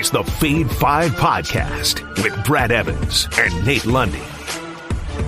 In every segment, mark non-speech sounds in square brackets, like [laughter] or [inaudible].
is the Fade 5 Podcast with Brad Evans and Nate Lundy.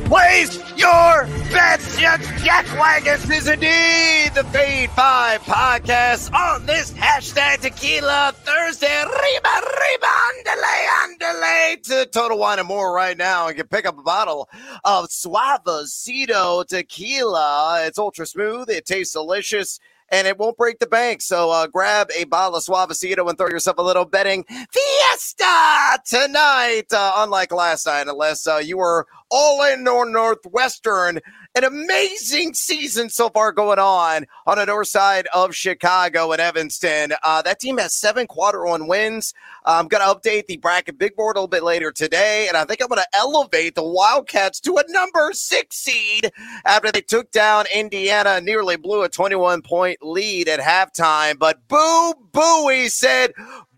Place your bets, you jackwagons. This is indeed the Fade 5 podcast on this hashtag Tequila Thursday. Reba, reba, underlay, underlay to Total Wine and More right now. You can pick up a bottle of Suavecito tequila. It's ultra smooth. It tastes delicious and it won't break the bank. So uh, grab a bottle of Suavecito and throw yourself a little betting fiesta tonight. Uh, unlike last night, unless uh, you were all in on Northwestern. An amazing season so far going on on the north side of Chicago and Evanston. Uh, that team has seven quarter one wins. I'm going to update the bracket big board a little bit later today, and I think I'm going to elevate the Wildcats to a number six seed after they took down Indiana, nearly blew a 21 point lead at halftime. But boo, boo, he said,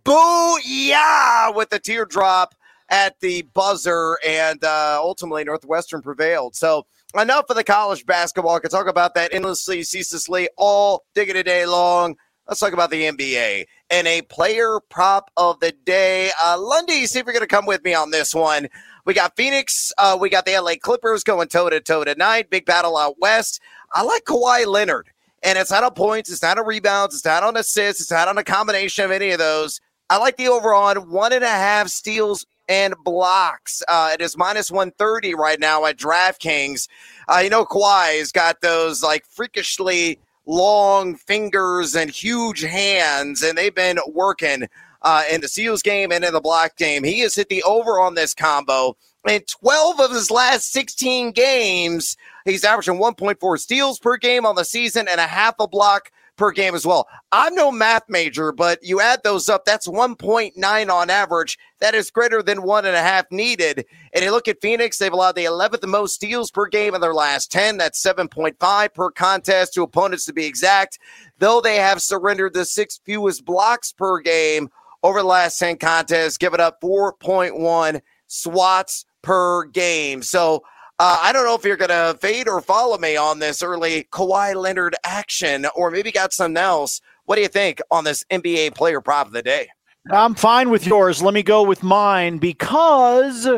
boo, yeah, with the teardrop at the buzzer, and uh, ultimately Northwestern prevailed. So enough of the college basketball. I could talk about that endlessly, ceaselessly, all digging day long. Let's talk about the NBA and a player prop of the day. Uh, Lundy, see if you're going to come with me on this one. We got Phoenix. Uh, we got the LA Clippers going toe to toe tonight. Big battle out west. I like Kawhi Leonard. And it's not on points, it's not on rebounds, it's not on assists, it's not on a combination of any of those. I like the over on one and a half steals and blocks. Uh, it is minus 130 right now at DraftKings. Uh, you know, Kawhi's got those like freakishly long fingers and huge hands, and they've been working uh, in the Seals game and in the block game. He has hit the over on this combo. In 12 of his last 16 games, he's averaging 1.4 steals per game on the season and a half a block per game as well. I'm no math major, but you add those up, that's 1.9 on average. That is greater than one and a half needed. And you look at Phoenix, they've allowed the 11th most steals per game in their last 10. That's 7.5 per contest to opponents to be exact. Though they have surrendered the sixth fewest blocks per game over the last 10 contests, giving up 4.1 swats per game. So, uh, I don't know if you're going to fade or follow me on this early Kawhi Leonard action, or maybe got something else. What do you think on this NBA player prop of the day? I'm fine with yours. Let me go with mine because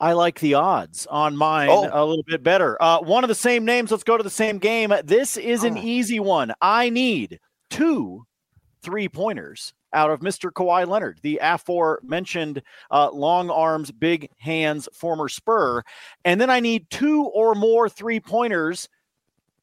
I like the odds on mine oh. a little bit better. Uh, one of the same names. Let's go to the same game. This is an oh. easy one. I need two three pointers out of Mr. Kawhi Leonard, the aforementioned uh, long arms, big hands, former Spur. And then I need two or more three pointers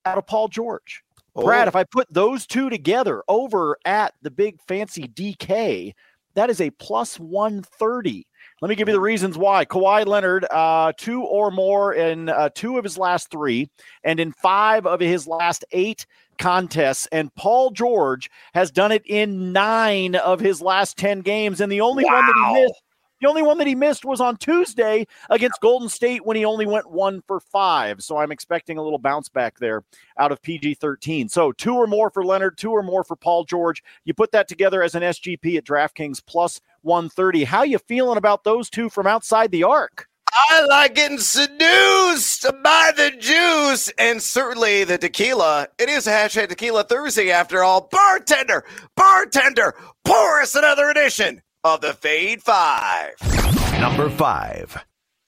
out of Paul George. Oh. Brad, if I put those two together over at the big fancy DK, that is a plus 130. Let me give you the reasons why. Kawhi Leonard, uh, two or more in uh, two of his last three, and in five of his last eight contests, and Paul George has done it in nine of his last 10 games. And the only wow. one that he missed, the only one that he missed was on Tuesday against Golden State when he only went one for five. So I'm expecting a little bounce back there out of PG 13. So two or more for Leonard, two or more for Paul George. You put that together as an SGP at DraftKings plus 130. How you feeling about those two from outside the arc? I like getting seduced by the juice and certainly the tequila. It is a hashtag tequila Thursday after all. Bartender, bartender, pour us another edition of the Fade Five. Number five.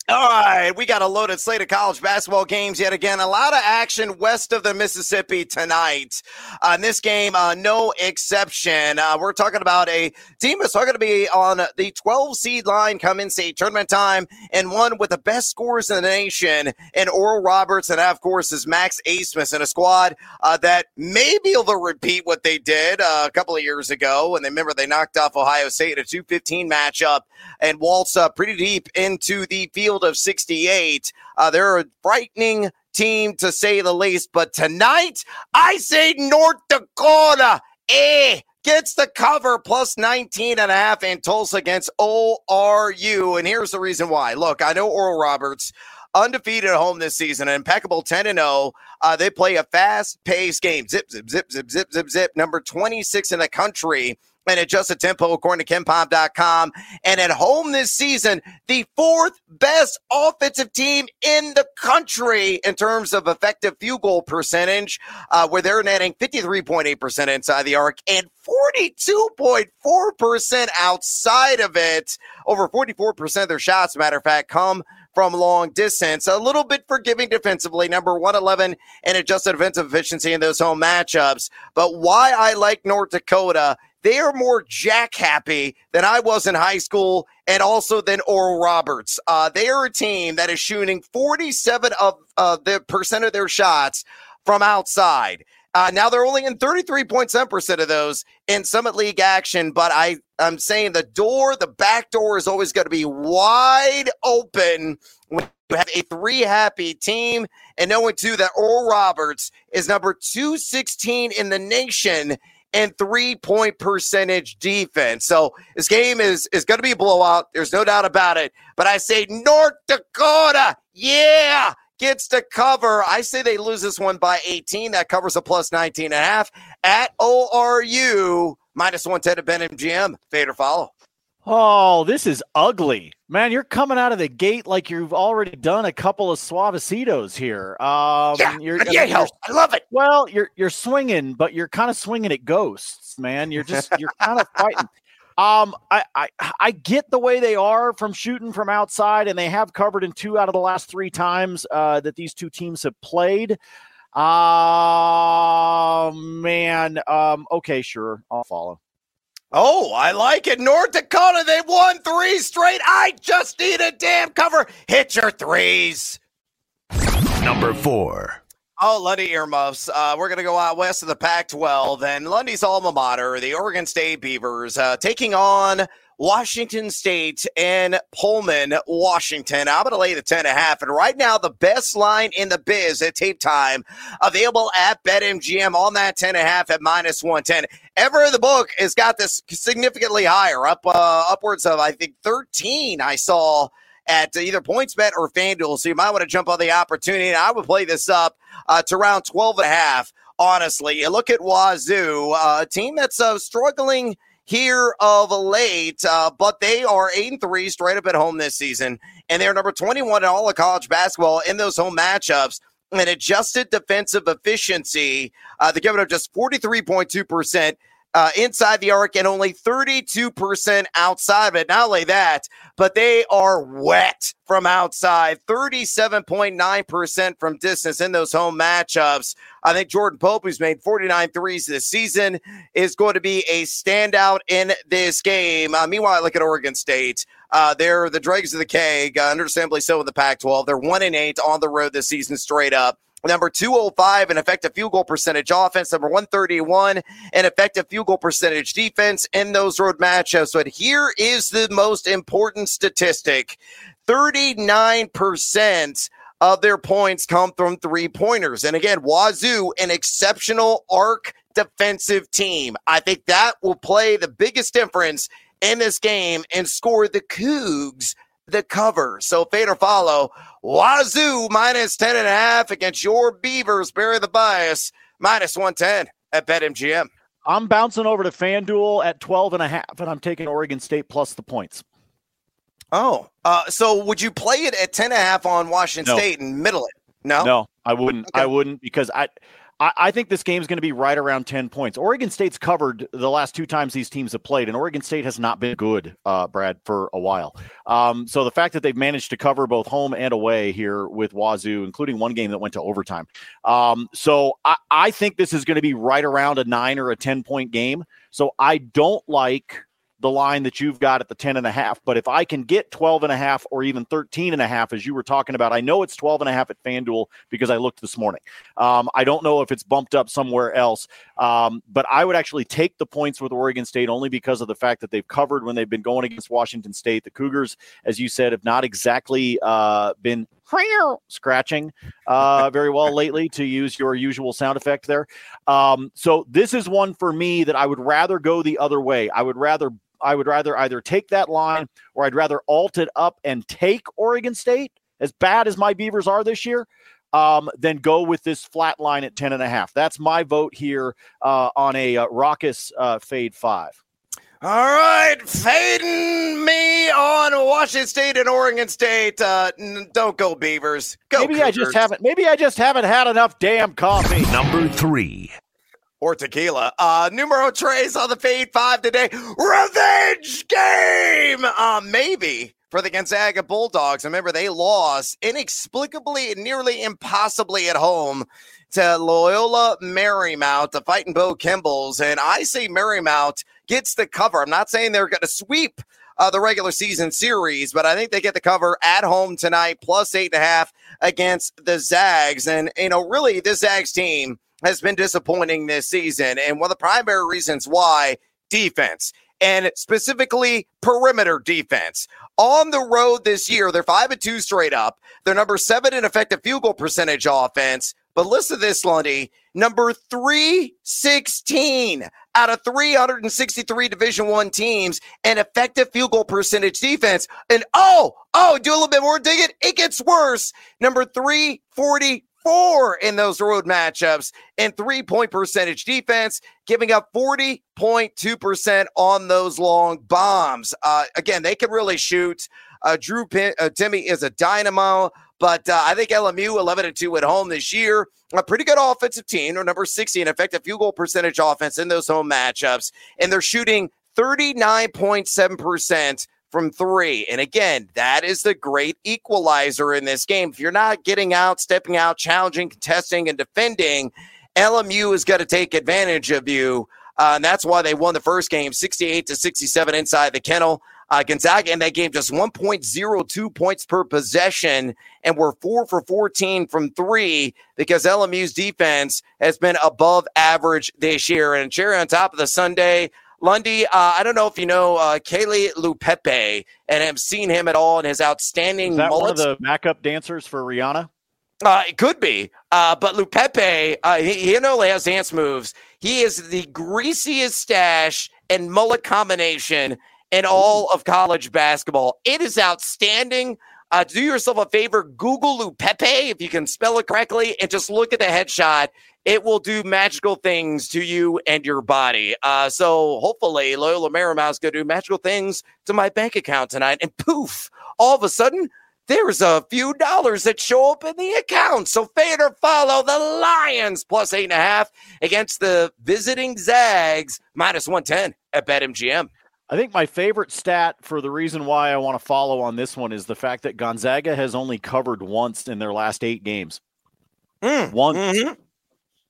All right, we got a loaded slate of college basketball games yet again. A lot of action west of the Mississippi tonight. Uh, this game, uh, no exception. Uh, we're talking about a team that's going to be on the 12 seed line come in state tournament time, and one with the best scores in the nation, and Oral Roberts, and of course is Max Abmas in a squad uh, that may be able to repeat what they did uh, a couple of years ago. And they remember they knocked off Ohio State in a 215 matchup and waltz up pretty deep into the field field of 68. Uh, they're a frightening team to say the least. But tonight, I say North Dakota. Eh gets the cover plus 19 and a half in Tulsa against ORU. And here's the reason why. Look, I know Oral Roberts undefeated at home this season, an impeccable 10 and 0. Uh, they play a fast paced game. Zip, zip, zip, zip, zip, zip, zip. Number 26 in the country and adjust the tempo according to KenPom.com. And at home this season, the fourth best offensive team in the country in terms of effective field goal percentage, uh, where they're netting 53.8% inside the arc and 42.4% outside of it. Over 44% of their shots, matter of fact, come from long distance. A little bit forgiving defensively, number 111 in adjusted defensive efficiency in those home matchups. But why I like North Dakota they are more jack happy than I was in high school and also than Oral Roberts. Uh, they are a team that is shooting 47 of uh, the percent of their shots from outside. Uh, now they're only in 33.7% of those in Summit League action, but I, I'm saying the door, the back door is always going to be wide open when you have a three happy team. And knowing too that Oral Roberts is number 216 in the nation and three point percentage defense. So this game is is going to be a blowout. There's no doubt about it. But I say North Dakota, yeah, gets to cover. I say they lose this one by 18. That covers a plus 19 and a half at ORU minus 110 at BetMGM. Fade or follow. Oh, this is ugly. Man, you're coming out of the gate like you've already done a couple of suavecitos here. Um, yeah, you're, yeah, you're, I love it. Well, you're you're swinging, but you're kind of swinging at ghosts, man. You're just you're kind of fighting. Um, I, I I get the way they are from shooting from outside, and they have covered in two out of the last three times uh, that these two teams have played. Uh man. Um, okay, sure, I'll follow. Oh, I like it. North Dakota, they won three straight. I just need a damn cover. Hit your threes. Number four. Oh, Lundy earmuffs. Uh, we're going to go out west of the Pac 12. And Lundy's alma mater, the Oregon State Beavers, uh, taking on Washington State and Pullman, Washington. I'm going to lay the 10 and a half. And right now, the best line in the biz at tape time available at BetMGM on that 10 and a half at minus 110. Ever in the book has got this significantly higher, up uh, upwards of, I think, 13 I saw at either PointsBet or FanDuel. So you might want to jump on the opportunity. And I would play this up uh, to around 12 and a half, honestly. You look at Wazoo, uh, a team that's uh, struggling – here of late, uh, but they are 8 and 3 straight up at home this season, and they're number 21 in all of college basketball in those home matchups. And adjusted defensive efficiency, uh, they're giving up just 43.2% uh, inside the arc and only 32% outside of it. Not only that, but they are wet from outside, 37.9% from distance in those home matchups. I think Jordan Pope, who's made 49 threes this season, is going to be a standout in this game. Uh, meanwhile, I look at Oregon State. Uh, they're the dregs of the keg, uh, understandably so in the Pac 12. They're 1 and 8 on the road this season straight up. Number 205 in effective field goal percentage offense. Number 131 in effective field goal percentage defense in those road matchups. But here is the most important statistic 39% of their points come from three pointers. And again, Wazoo, an exceptional arc defensive team. I think that will play the biggest difference in this game and score the Cougs the cover. So fade or follow. Wazoo minus 10 and a half against your Beavers. Bury the bias minus 110 at BetMGM. I'm bouncing over to FanDuel at 12 and a half, and I'm taking Oregon State plus the points. Oh, uh, so would you play it at 10 and a half on Washington no. State and middle it? No, no, I wouldn't. Okay. I wouldn't because I I, I think this game is going to be right around 10 points. Oregon State's covered the last two times these teams have played, and Oregon State has not been good, uh, Brad, for a while. Um, so the fact that they've managed to cover both home and away here with Wazoo, including one game that went to overtime. Um, so I, I think this is going to be right around a nine or a 10 point game. So I don't like the line that you've got at the 10 and a half. But if I can get 12 and a half or even 13 and a half, as you were talking about, I know it's 12 and a half at FanDuel because I looked this morning. Um, I don't know if it's bumped up somewhere else, um, but I would actually take the points with Oregon State only because of the fact that they've covered when they've been going against Washington State. The Cougars, as you said, have not exactly uh, been scratching uh, very well lately, to use your usual sound effect there. Um, so this is one for me that I would rather go the other way. I would rather I would rather either take that line or I'd rather alt it up and take Oregon State, as bad as my Beavers are this year, um, then go with this flat line at 10 and a half. That's my vote here uh, on a uh, raucous uh, fade five. All right, fading me on Washington State and Oregon State. Uh, don't go Beavers. Go. Maybe Cougars. I just haven't. Maybe I just haven't had enough damn coffee. Number three. Or tequila. Uh, numero tres on the fade five today. Revenge game. Uh, maybe for the Gonzaga Bulldogs. Remember, they lost inexplicably, nearly impossibly at home to Loyola Marymount, the fighting Bo Kimbles. And I say Marymount gets the cover. I'm not saying they're going to sweep uh, the regular season series, but I think they get the cover at home tonight, plus eight and a half against the Zags. And, you know, really, this Zags team has been disappointing this season. And one of the primary reasons why defense and specifically perimeter defense. On the road this year, they're five and two straight up. They're number seven in effective field goal percentage offense. But listen to this, Lundy. Number 316 out of 363 Division One teams and effective field goal percentage defense. And oh, oh, do a little bit more digging. It gets worse. Number 344 in those road matchups and three point percentage defense, giving up 40.2% on those long bombs. Uh, again, they can really shoot. Uh, Drew Pin- uh, Timme is a dynamo, but uh, I think LMU 11 and 2 at home this year. A pretty good offensive team. They're number 60 in effective field goal percentage offense in those home matchups, and they're shooting 39.7% from three. And again, that is the great equalizer in this game. If you're not getting out, stepping out, challenging, contesting, and defending, LMU is going to take advantage of you. Uh, and that's why they won the first game 68 to 67 inside the kennel. Uh, Gonzaga in that game just 1.02 points per possession and we're four for 14 from three because LMU's defense has been above average this year. And cherry on top of the Sunday, Lundy, uh, I don't know if you know uh, Keli Leaupepe and have seen him at all in his outstanding Is that mullets. one of the backup dancers for Rihanna? Uh, it could be. Uh, but Leaupepe, uh, he, he not only has dance moves, he is the greasiest stash and mullet combination in all of college basketball. It is outstanding. Uh, do yourself a favor, Google Leaupepe, if you can spell it correctly, and just look at the headshot. It will do magical things to you and your body. Uh, so hopefully, Loyola Marymount's going to do magical things to my bank account tonight. And poof, all of a sudden, there's a few dollars that show up in the account. So fade or follow the Lions plus eight and a half against the visiting Zags minus 110 at BetMGM. I think my favorite stat for the reason why I want to follow on this one is the fact that Gonzaga has only covered once in their last eight games. Mm, Once. mhm.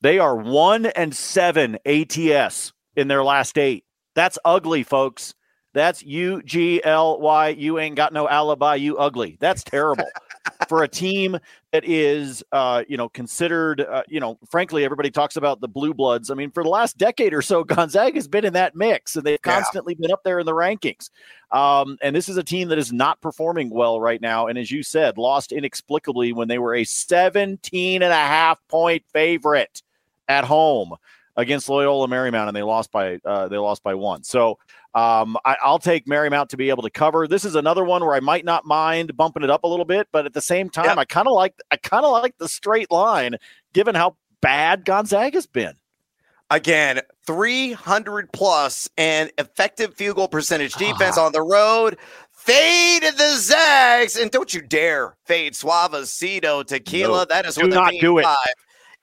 They are one and seven ATS in their last eight. That's ugly, folks. That's U G L Y. You ain't got no alibi. You ugly. That's terrible [laughs] for a team that is, uh, you know, considered. Uh, you know, frankly, everybody talks about the blue bloods. I mean, for the last decade or so, [laughs] Gonzaga has been in that mix, and they've Yeah. constantly been up there in the rankings. Um, and this is a team that is not performing well right now. And as you said, lost inexplicably when they were a 17 and a half point favorite at home against Loyola Marymount, and they lost by uh, they lost by one. So um, I, I'll take Marymount to be able to cover. This is another one where I might not mind bumping it up a little bit, but at the same time, Yep. I kind of like I kind of like the straight line, given how bad Gonzaga's been. Again, 300 plus and effective field goal percentage defense Ah. on the road. Fade the Zags. And don't you dare fade Suavecito tequila. No. that is Do not do it. Five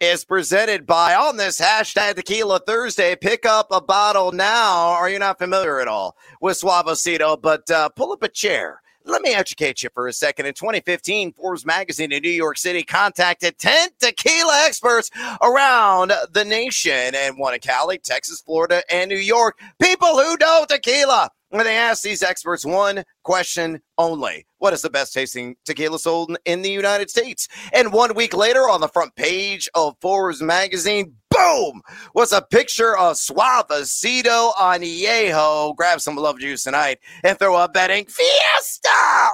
is presented by on this hashtag tequila Thursday. Pick up a bottle now. Are you not familiar at all with Suavecito? But uh, pull up a chair. Let me educate you for a second. In 2015, Forbes magazine in New York City contacted 10 tequila experts around the nation and one in Cali, Texas, Florida, and New York. People who know tequila. When they asked these experts one question only What is the best tasting tequila sold in- the United States? And one week later, on the front page of Forbes magazine, boom, was a picture of Suavecito Añejo. Grab some love juice tonight and throw a betting fiesta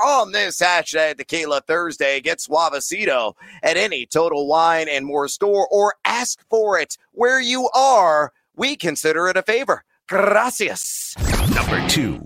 on this hashtag Tequila Thursday. Get Suavecito at any Total Wine and More store or ask for it where you are. We consider it a favor. Gracias. Number two.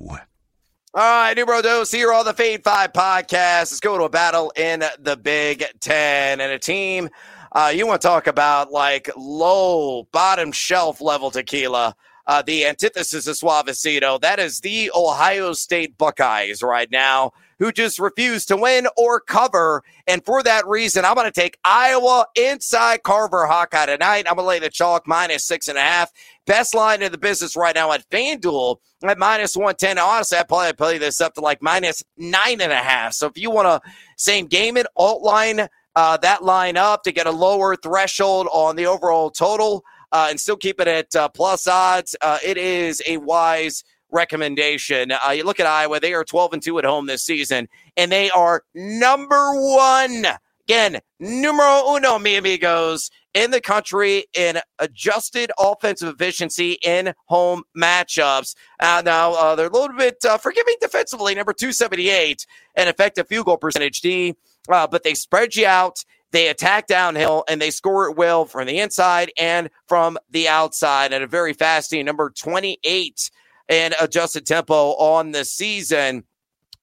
All right, numero dos here on the Fade Five podcast. Let's go to a battle in the Big Ten and a team. Uh, you want to talk about like low bottom shelf level tequila. uh, the antithesis of Suavecito. That is the Ohio State Buckeyes right now, who just refuse to win or cover. And for that reason, I'm going to take Iowa inside Carver Hawkeye tonight. I'm going to lay the chalk minus six and a half. Best line in the business right now at FanDuel at minus 110. Honestly, I probably play this up to like minus nine and a half. So if you want to same game it, alt line uh, that line up to get a lower threshold on the overall total, uh, and still keep it at uh, plus odds, uh, it is a wise recommendation. Uh, you look at Iowa; they are 12 and two at home this season, and they are number one. Again, numero uno, mi amigos, in the country in adjusted offensive efficiency in home matchups. Uh, now, uh, they're a little bit uh, forgiving defensively, number 278, and effective field goal percentage D, uh, but they spread you out they attack downhill and they score it well from the inside and from the outside at a very fast team, number 28 in adjusted tempo on the season.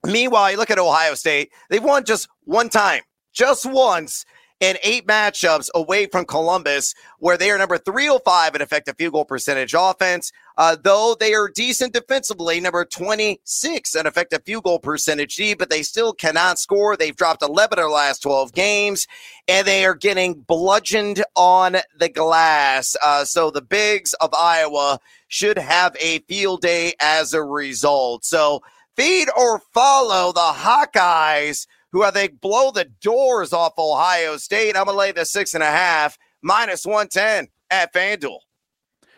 Meanwhile, you look at Ohio State, they've won just one time, just once in eight matchups away from Columbus, where they are number 305 in effective field goal percentage offense. Uh, though they are decent defensively, number 26 in effective field goal percentage D, but they still cannot score. They've dropped 11 of their last 12 games, and they are getting bludgeoned on the glass. Uh, so the Bigs of Iowa should have a field day as a result. So feed or follow the Hawkeyes who I think blow the doors off Ohio State. I'm going to lay the six and a half minus 110 at FanDuel.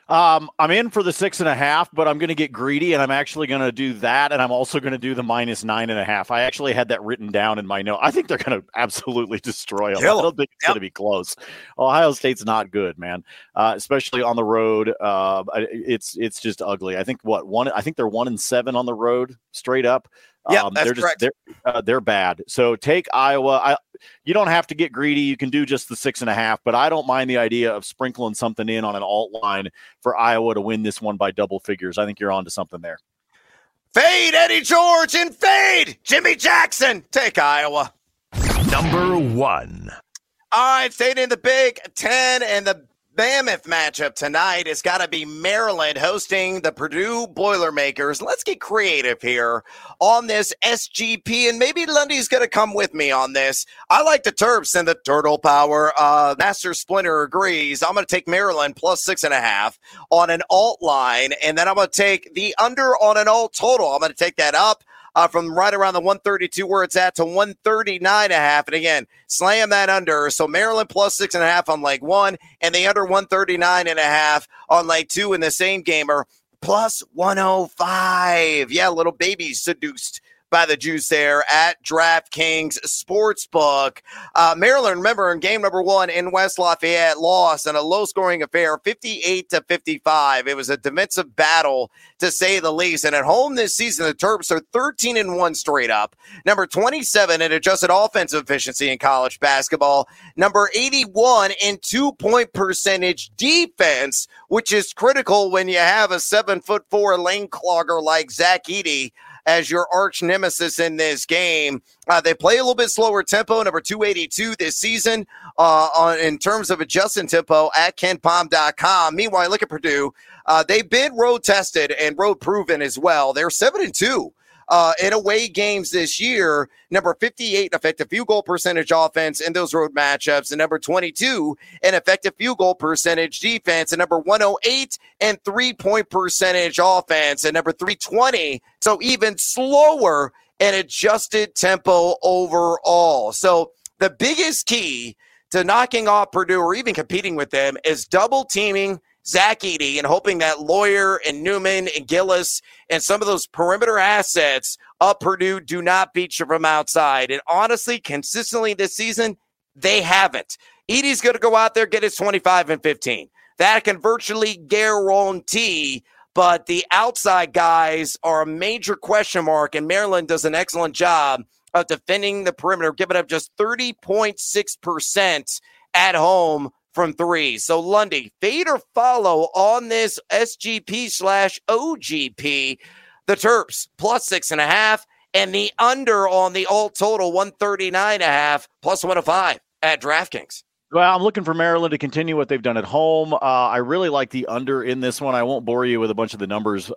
Um, I'm in for the six and a half, but I'm going to get greedy and I'm actually going to do that. And I'm also going to do the minus nine and a half. I actually had that written down in my note. I think they're going to absolutely [laughs] destroy them. I don't think it's yep. going to be close. Ohio State's not good, man, uh, especially on the road. Uh, it's it's just ugly. I think what one. I think they're one and seven on the road straight up. Yeah, um, that's they're just, correct. They're, uh, they're bad. So take Iowa. I, you don't have to get greedy. You can do just the six and a half, but I don't mind the idea of sprinkling something in on an alt line for Iowa to win this one by double figures. I think you're on to something there. Fade Eddie George and fade Jimmy Jackson. Take Iowa. Number one. All right, staying in the Big Ten and the Mammoth matchup tonight has got to be Maryland hosting the Purdue Boilermakers. Let's get creative here on this SGP, and maybe Lundy's going to come with me on this. I like the Terps and the Turtle Power. Uh, Master Splinter agrees. I'm going to take Maryland plus six and a half on an alt line, and then I'm going to take the under on an alt total. I'm going to take that up uh, from right around the 132 where it's at to 139 and a half. And again, slam that under. So Maryland plus six and a half on leg one and the under 139 and a half on leg two in the same gamer plus 105. Yeah, little baby seduced by the juice there at DraftKings Sportsbook. Uh, Maryland, remember, in game number one in West Lafayette, lost in a low scoring affair, 58 to 55. It was a defensive battle, to say the least. And at home this season, the Terps are 13 and 1 straight up, number 27 in adjusted offensive efficiency in college basketball, number 81 in two point percentage defense, which is critical when you have a seven foot four lane clogger like Zach Edey as your arch nemesis in this game. Uh, they play a little bit slower tempo, number 282 this season uh, on, in terms of adjusting tempo at kenpom.com. Meanwhile, look at Purdue. Uh, they've been road tested and road proven as well. They're 7 and 2 uh, in away games this year. Number 58 effective field goal percentage offense in those road matchups, and number 22 in effective field goal percentage defense, and number 108 and three point percentage offense, and number 320. So even slower and adjusted tempo overall. So the biggest key to knocking off Purdue or even competing with them is double teaming Zach Edey and hoping that Loyer and Newman and Gillis and some of those perimeter assets up Purdue do not beat you from outside. And honestly, consistently this season, they haven't. Edey's going to go out there, get his 25 and 15. That can virtually guarantee but the outside guys are a major question mark, and Maryland does an excellent job of defending the perimeter, giving up just 30.6% at home from three. So Lundy, fade or follow on this SGP slash OGP. The Terps plus six and a half, and the under on the alt total 139 and a half plus 105 at DraftKings. Well, I'm looking for Maryland to continue what they've done at home. Uh, I really like the under in this one. I won't bore you with a bunch of the numbers because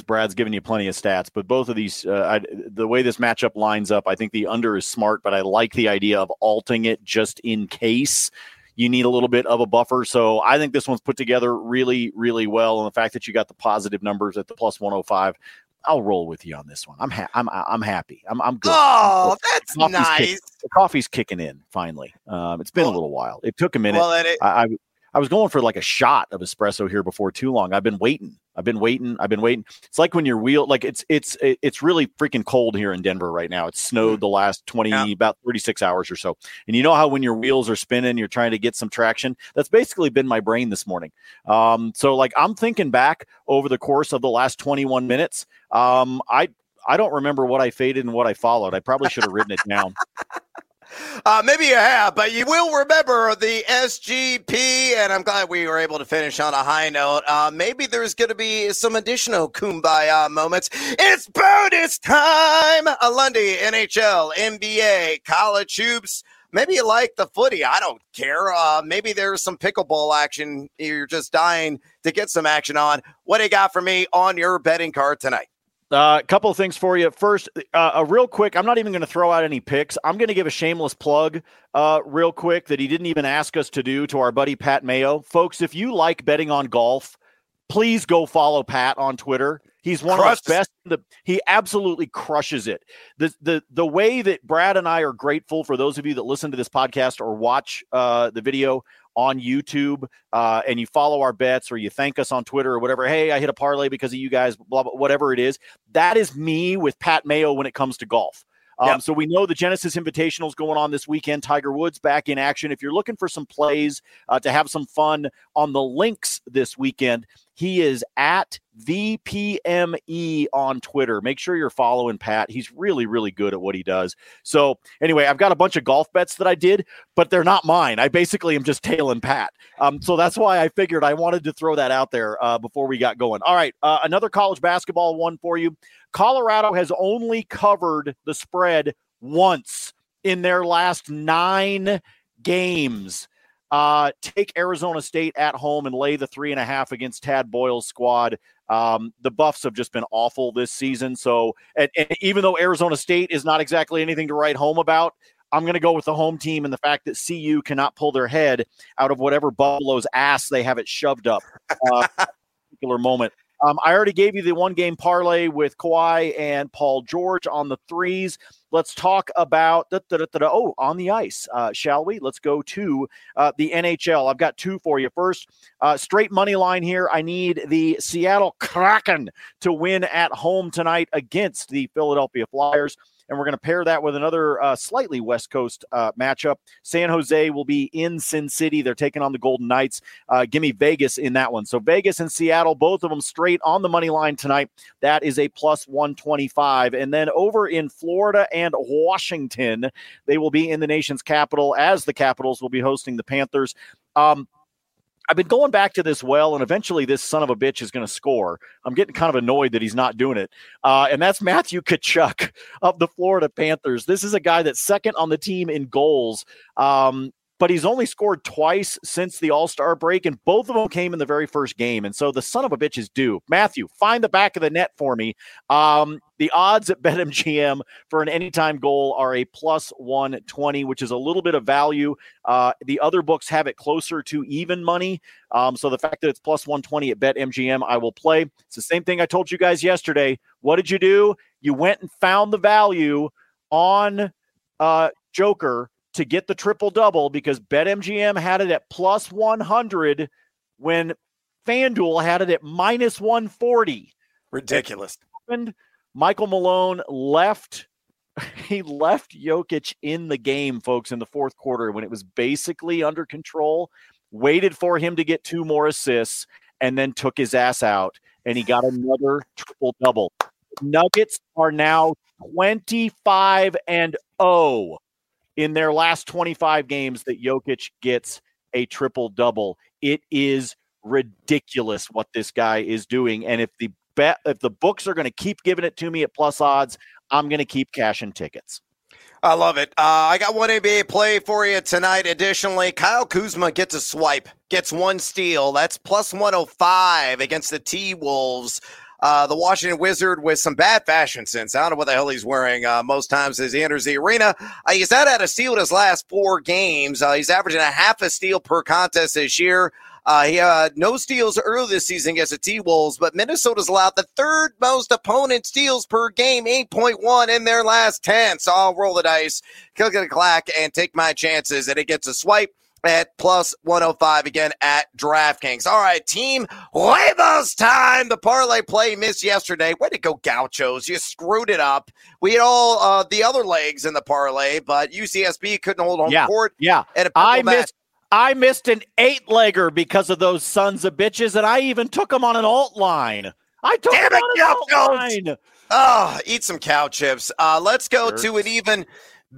uh, Brad's given you plenty of stats. But both of these, uh, I, the way this matchup lines up, I think the under is smart. But I like the idea of alting it just in case you need a little bit of a buffer. So I think this one's put together really, really well. And the fact that you got the positive numbers at the plus 105, I'll roll with you on this one. I'm ha- I'm I'm happy. I'm I'm good. Oh, that's coffee's nice. Kick, the coffee's kicking in finally. Um, it's been well, a little while. It took a minute. Well, it, I, I I was going for like a shot of espresso here before too long. I've been waiting. I've been waiting. I've been waiting. It's like when your wheel, like it's it's it's really freaking cold here in Denver right now. It's snowed the last twenty, yeah. about thirty six hours or so. And you know how when your wheels are spinning, you're trying to get some traction. That's basically been my brain this morning. Um, so like I'm thinking back over the course of the last twenty one minutes. Um, I I don't remember what I faded and what I followed. I probably should have written it down. [laughs] Uh, maybe you have, but you will remember the SGP, and I'm glad we were able to finish on a high note. Uh, maybe there's going to be some additional kumbaya moments. It's bonus time! Lundy, NHL, NBA, college hoops. Maybe you like the footy. I don't care. Uh, maybe there's some pickleball action. You're just dying to get some action on. What do you got for me on your betting card tonight? A uh, couple of things for you. First, uh, a real quick. I'm not even going to throw out any picks. I'm going to give a shameless plug, uh, real quick, that he didn't even ask us to do to our buddy Pat Mayo, folks. If you like betting on golf, please go follow Pat on Twitter. He's one of the best. The, he absolutely crushes it. The the the way that Brad and I are grateful for those of you that listen to this podcast or watch uh, the video on YouTube uh, and you follow our bets or you thank us on Twitter or whatever, hey, I hit a parlay because of you guys, blah, blah, whatever it is, that is me with Pat Mayo when it comes to golf. Um. So we know the Genesis Invitational is going on this weekend. Tiger Woods back in action. If you're looking for some plays uh, to have some fun on the links this weekend, he is at VPME on Twitter. Make sure you're following Pat. He's really, really good at what he does. So, anyway, I've got a bunch of golf bets that I did, but they're not mine. I basically am just tailing Pat. Um, so that's why I figured I wanted to throw that out there uh, before we got going. All right, uh, another college basketball one for you. Colorado has only covered the spread once in their last nine games. Uh, take Arizona State at home and lay the three and a half against Tad Boyle's squad. Um, the Buffs have just been awful this season. So, and, and even though Arizona State is not exactly anything to write home about, I'm going to go with the home team and the fact that CU cannot pull their head out of whatever Buffalo's ass they have it shoved up. Uh, [laughs] particular moment. Um, I already gave you the one game parlay with Kawhi and Paul George on the threes. Let's talk about da, da, da, oh on the ice, uh, shall we? Let's go to uh, the NHL. I've got two for you. First, uh, straight money line here. I need the Seattle Kraken to win at home tonight against the Philadelphia Flyers and we're going to pair that with another uh, slightly West Coast uh, matchup. San Jose will be in Sin City. They're taking on the Golden Knights. Uh, give me Vegas in that one. So Vegas and Seattle, both of them straight on the money line tonight. That is a plus 125. And then over in Florida and Washington, they will be in the nation's capital as the Capitals will be hosting the Panthers. Um, I've been going back to this well, and eventually this son of a bitch is going to score. I'm getting kind of annoyed that he's not doing it. Uh, and that's [laughs] Matthew Tkachuk of the Florida Panthers. This is a guy that's second on the team in goals. Um, but he's only scored twice since the All Star break, and both of them came in the very first game. And so the son of a bitch is due. Matthew, find the back of the net for me. Um, the odds at [laughs] BetMGM for an anytime goal are a plus 120, which is a little bit of value. Uh, the other books have it closer to even money. Um, so the fact that it's plus 120 at BetMGM, I will play. It's the same thing I told you guys yesterday. What did you do? You went and found the value on uh, Joker to get the triple double because BetMGM had it at plus 100 when FanDuel had it at minus 140. Ridiculous. And Michael Malone left [laughs] he left Jokic in the game, folks, in the fourth quarter when it was basically under control, waited for him to get two more assists, and then took his ass out. And he got another triple double. Nuggets are now 25 and 0 in their last 25 games that Jokic gets a triple double. It is ridiculous what this guy is doing. And if the bet if the books are going to keep giving it to me at plus odds, I'm going to keep cashing tickets. I love it. Uh, I got one NBA play for you tonight. Additionally, Kyle Kuzma gets a swipe, gets one steal. That's plus 105 against the T Wolves. Uh, the Washington Wizard with some bad fashion sense. I don't know what the hell he's wearing uh, most times as he enters the arena. Uh, he's not had a steal in his last four games. Uh, he's averaging a half a steal per contest this year. Uh, he had no steals early this season against the T Wolves, but Minnesota's allowed the third most opponent steals per game, 8.1 in their last 10. So I'll roll the dice, click a clack, and take my chances. And it gets a swipe at plus 105 again at DraftKings. All right, team huevos time. The parlay play missed yesterday. Way to go, Gauchos. You screwed it up. We had all uh, the other legs in the parlay, but UCSB couldn't hold on yeah, court. Yeah. I missed I missed an eight legger because of those sons of bitches, and I even took them on an alt line. I took Damn them it, on an alt line. Oh, eat some cow chips. Uh, let's go to an even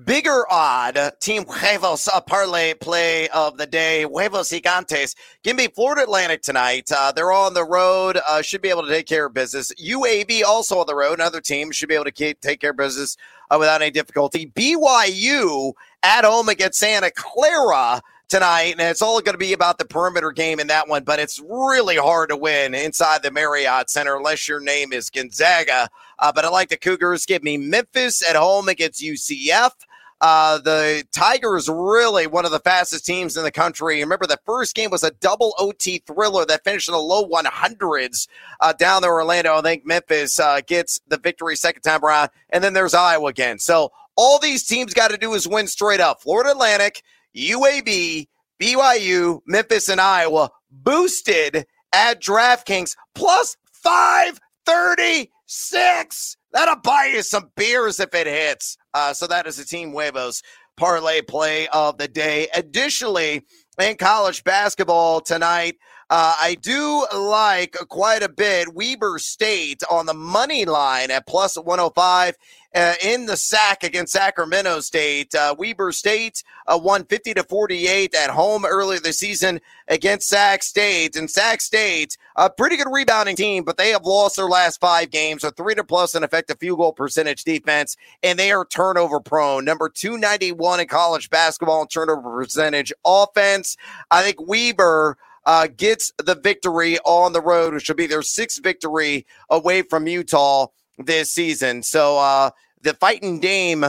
bigger odd Team Huevos a parlay play of the day. Huevos Gigantes. Give me Florida Atlantic tonight. Uh, they're on the road. Uh, should be able to take care of business. UAB also on the road. Another team should be able to keep, take care of business uh, without any difficulty. BYU at home against Santa Clara tonight, and it's all going to be about the perimeter game in that one. But it's really hard to win inside the Marriott Center unless your name is Gonzaga. Uh, but I like the Cougars. Give me Memphis at home against UCF. Uh, the Tigers really one of the fastest teams in the country. Remember, the first game was a double OT thriller that finished in the low 100s uh, down there, in Orlando. I think Memphis uh, gets the victory second time around, and then there's Iowa again. So all these teams got to do is win straight up. Florida Atlantic, UAB, BYU, Memphis, and Iowa boosted at DraftKings plus 536. That'll buy you some beers if it hits. Uh, so that is the Team Huevos parlay play of the day. Additionally, in college basketball tonight, uh, I do like quite a bit Weber State on the money line at plus 105 uh, in the sack against Sacramento State. Uh, Weber State uh, won 50 to 48 at home earlier this season against Sac State. And Sac State, a pretty good rebounding team, but they have lost their last five games. So three to plus an effective field goal percentage defense, and they are turnover prone. Number 291 in college basketball and turnover percentage offense. I think Weber uh, gets the victory on the road, which will be their sixth victory away from Utah this season. So uh, the fighting Dame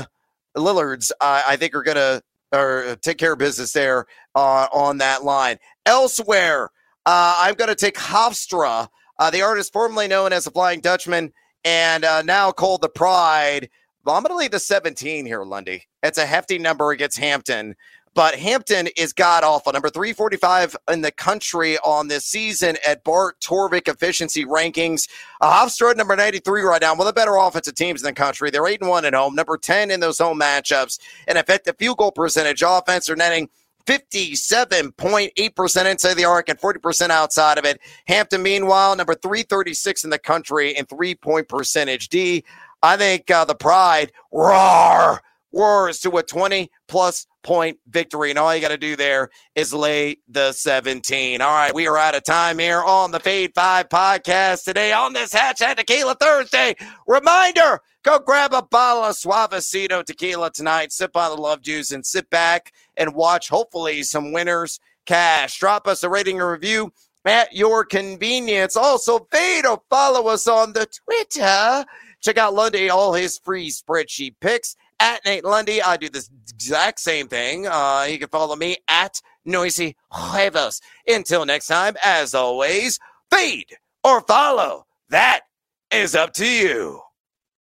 Lillards, uh, I think, are going to or take care of business there uh, on that line. Elsewhere, uh, I'm going to take Hofstra, uh, the artist formerly known as the Flying Dutchman and now called the Pride. Well, I'm going to leave the 17 here, Lundy. It's a hefty number against Hampton. But Hampton is god awful. Number 345 in the country on this season at Bart Torvik efficiency rankings. Uh, Hofstra number 93 right now. One of the better offensive teams in the country. They're 8 and 1 at home, number 10 in those home matchups. And effective field goal percentage offense are netting 57.8% inside the arc and 40% outside of it. Hampton, meanwhile, number 336 in the country in three point percentage. D, I think uh, the pride, roar, roars to a 20 plus point victory. And all you got to do there is lay the 17. All right, we are out of time here on the Fade 5 podcast today on this Hashtag Tequila Thursday. Reminder go grab a bottle of Suavecito tequila tonight, sip on the love juice, and sit back and watch, hopefully, some winners cash. Drop us a rating and review at your convenience. Also, fade or follow us on the Twitter. Check out Lundy, all his free spreadsheet picks at Nate Lundy. I do this exact same thing. Uh, you can follow me at Noisy Huevos. Until next time, as always, feed or follow. That is up to you.